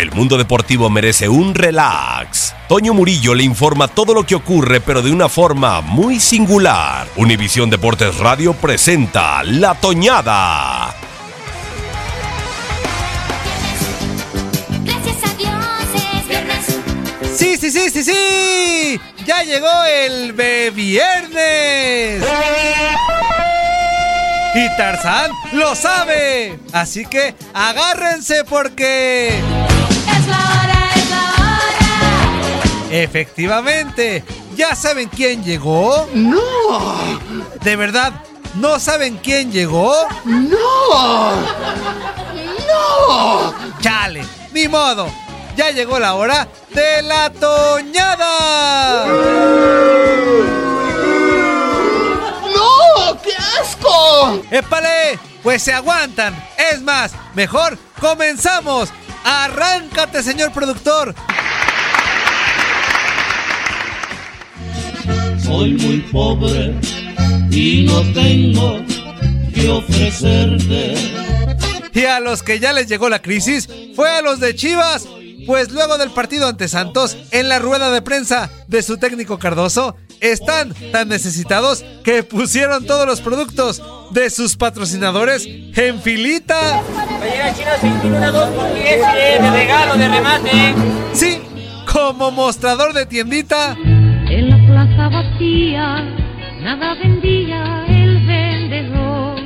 El mundo deportivo merece un relax. Toño Murillo le informa todo lo que ocurre, pero de una forma muy singular. Univisión Deportes Radio presenta La Toñada. Gracias a Dios es viernes. Sí, sí, sí, sí, sí. Ya llegó el viernes. Y Tarzán lo sabe. Así que agárrense porque... Efectivamente. ¿Ya saben quién llegó? No. ¿De verdad? ¿No saben quién llegó? No. No. Chale, ni modo. Ya llegó la hora de la toñada. ¡No! ¡Qué asco! ¡Épale! Pues se aguantan. Es más, mejor comenzamos. Arráncate, señor productor. Soy muy pobre y no tengo que ofrecerte. Y a los que ya les llegó la crisis fue a los de Chivas. Pues luego del partido ante Santos, en la rueda de prensa de su técnico Cardoso, están tan necesitados que pusieron todos los productos de sus patrocinadores en filita. de regalo, de remate. Sí, como mostrador de tiendita. En la plaza vacía, nada vendía el vendedor.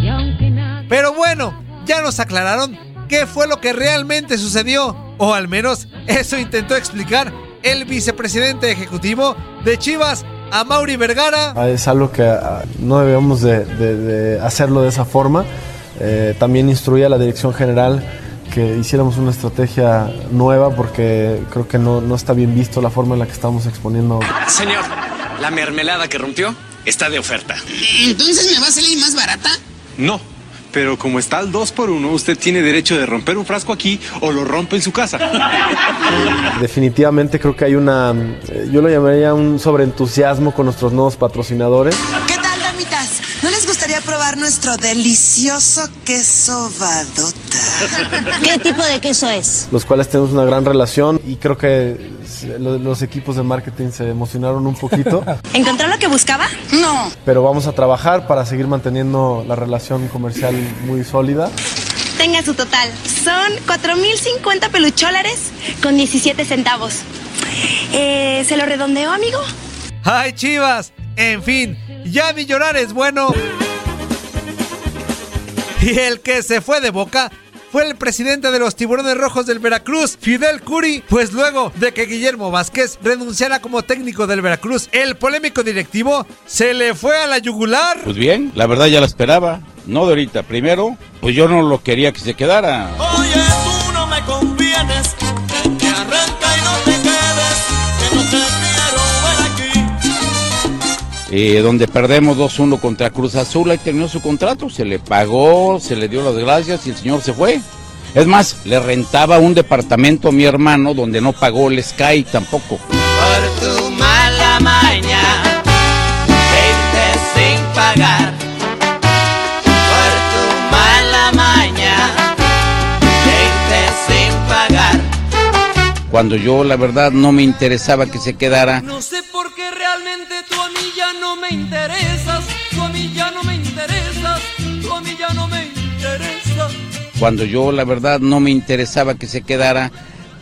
Y aunque nada. Pero bueno, ya nos aclararon qué fue lo que realmente sucedió. O al menos eso intentó explicar el vicepresidente ejecutivo de Chivas, a Mauri Vergara. Es algo que ah, no debemos de, de- de hacerlo de esa forma. Eh, también instruí a la dirección general que hiciéramos una estrategia nueva porque creo que no, no está bien visto la forma en la que estamos exponiendo. Señor, la mermelada que rompió está de oferta. ¿Entonces me va a salir más barata? No, pero como está al 2 por 1 usted tiene derecho de romper un frasco aquí o lo rompe en su casa. Definitivamente creo que hay una, eh, yo lo llamaría un sobreentusiasmo con nuestros nuevos patrocinadores. ¿Qué tal, damitas? ¿No les gustaría probar nuestro delicioso queso badota? ¿Qué tipo de queso es? los cuales tenemos una gran relación y creo que los equipos de marketing se emocionaron un poquito, ¿Encontró lo que buscaba? No. pero vamos a trabajar para seguir manteniendo la relación comercial muy sólida. Tenga su total. Son 4.050 pelucholares con 17 centavos. Eh, ¿Se lo redondeo, amigo? ¡Ay, Chivas! En fin, ya ni llorar es bueno. Y el que se fue de boca fue el presidente de los tiburones rojos del Veracruz, Fidel Curi, pues luego de que Guillermo Vázquez renunciara como técnico del Veracruz, el polémico directivo se le fue a la yugular. Pues bien, la verdad ya la esperaba, no de ahorita. Primero, pues yo no lo quería que se quedara. Oye, Eh, donde perdemos 2-1 contra Cruz Azul, ahí terminó su contrato, se le pagó, se le dio las gracias y el señor se fue. Es más, le rentaba un departamento a mi hermano donde no pagó el Sky tampoco. Por tu mala maña, irte sin pagar. Por tu mala maña, irte sin pagar. Cuando yo la verdad no me interesaba que se quedara, No mí ya no me interesas. Tú a mí ya no me interesas. Tú a mí ya no me interesas. cuando yo la verdad no me interesaba que se quedara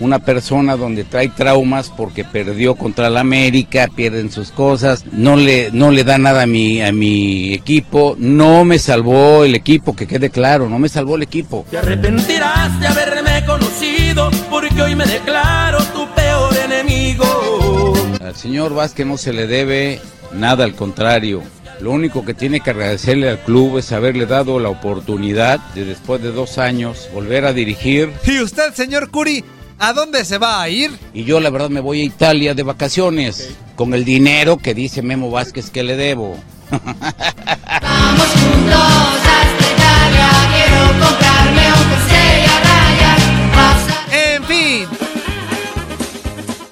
una persona donde trae traumas porque perdió contra la América, pierden sus cosas, no le, no le da nada a mi, a mi equipo, no me salvó el equipo, que quede claro, no me salvó el equipo. Te arrepentirás de haberme conocido porque hoy me declaro tu peor enemigo. Al señor Vázquez no se le debe nada, al contrario. Lo único que tiene que agradecerle al club es haberle dado la oportunidad de después de dos años volver a dirigir. ¿Y usted, señor Curi, a dónde se va a ir? Y yo la verdad me voy a Italia de vacaciones con el dinero que dice Memo Vázquez que le debo. Vamos juntos hasta Italia. Quiero comprarme aunque sea rayas. En fin.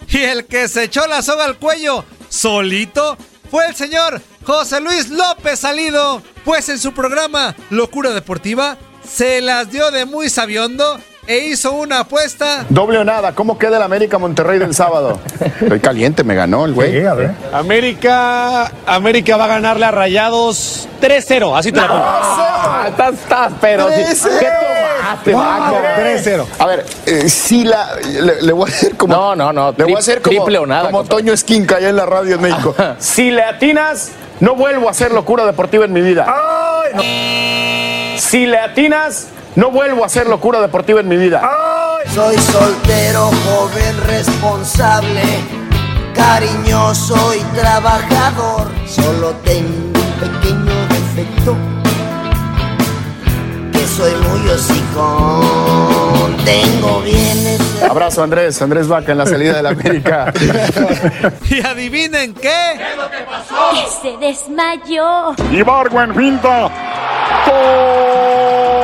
Y el que se echó la soga al cuello solito fue el señor José Luis López Salido, pues en su programa Locura Deportiva se las dio de muy sabiondo e hizo una apuesta. Doble o nada, ¿cómo queda el América Monterrey del sábado? Estoy caliente, me ganó el güey. América, América va a ganarle a Rayados 3-0, así te la pongo. Ah, estás, estás, pero. sí. 3-0. ¿Qué tomaste, Paco? 3-0. A ver, eh, sí la. Le, le voy a hacer como. No, no, no. Le voy a hacer como, triple o nada, como. Toño Esquinca allá en la radio en México. si le atinas, no vuelvo a hacer locura deportiva en mi vida. Si le atinas, no vuelvo a hacer locura deportiva en mi vida. Soy soltero, joven, responsable, cariñoso y trabajador. Solo tengo un pequeño defecto, que soy muy hocicón. Tengo bienes. Abrazo, Andrés. Andrés Vaca en la salida de la América. Y adivinen qué. Se desmayó. Ibargüen finta. ¡Gol!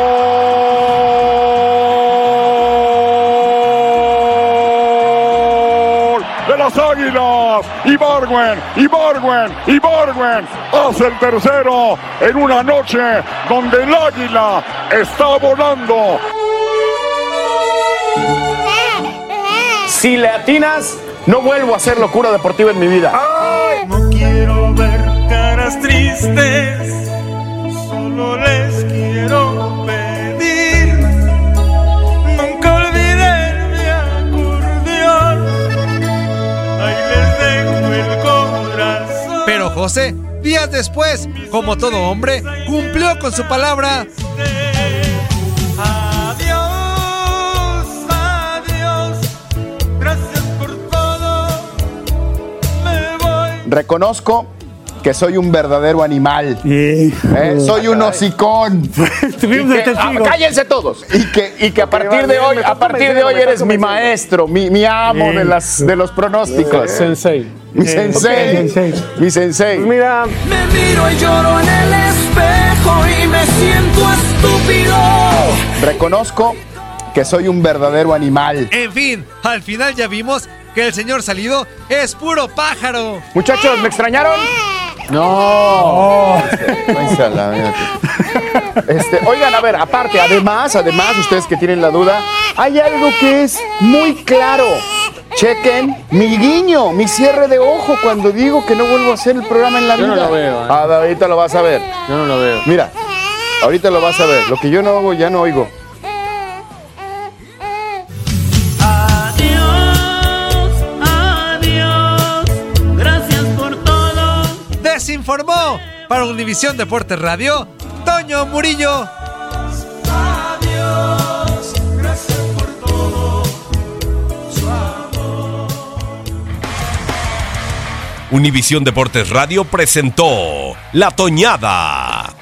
De las Águilas. Ibargüen, Ibargüen, Ibargüen hace el tercero en una noche donde el Águila está volando. Si le atinas, no vuelvo a hacer locura deportiva en mi vida. No quiero ver caras tristes, días después, como todo hombre, cumplió con su palabra. Reconozco que soy un verdadero animal. Eh, soy un hocicón. Que- ah, cállense todos. Y que, y que a partir de hoy, a partir de hoy eres mi maestro, mi, mi amo de, las, de los pronósticos. Sensei. Mi Eh, sensei. Mi sensei. Mira, Me miro y lloro en el espejo y me siento estúpido. Reconozco que soy un verdadero animal. En fin, al final ya vimos que el señor Salido es puro pájaro. Muchachos, ¿me extrañaron? No. Mierda. Este, oigan, a ver, aparte, además, además, ustedes que tienen la duda, hay algo que es muy claro. Chequen mi guiño, mi cierre de ojo cuando digo que no vuelvo a hacer el programa en la Yo vida. no lo veo, ¿eh? Ah, ahorita lo vas a ver. yo no lo veo. Mira, ahorita lo vas a ver. Lo que yo no hago, ya no oigo. Para Univisión Deportes Radio, Toño Murillo. Adiós, gracias por todo, su amor. Univisión Deportes Radio presentó La Toñada.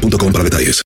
boostmobile.com para detalles.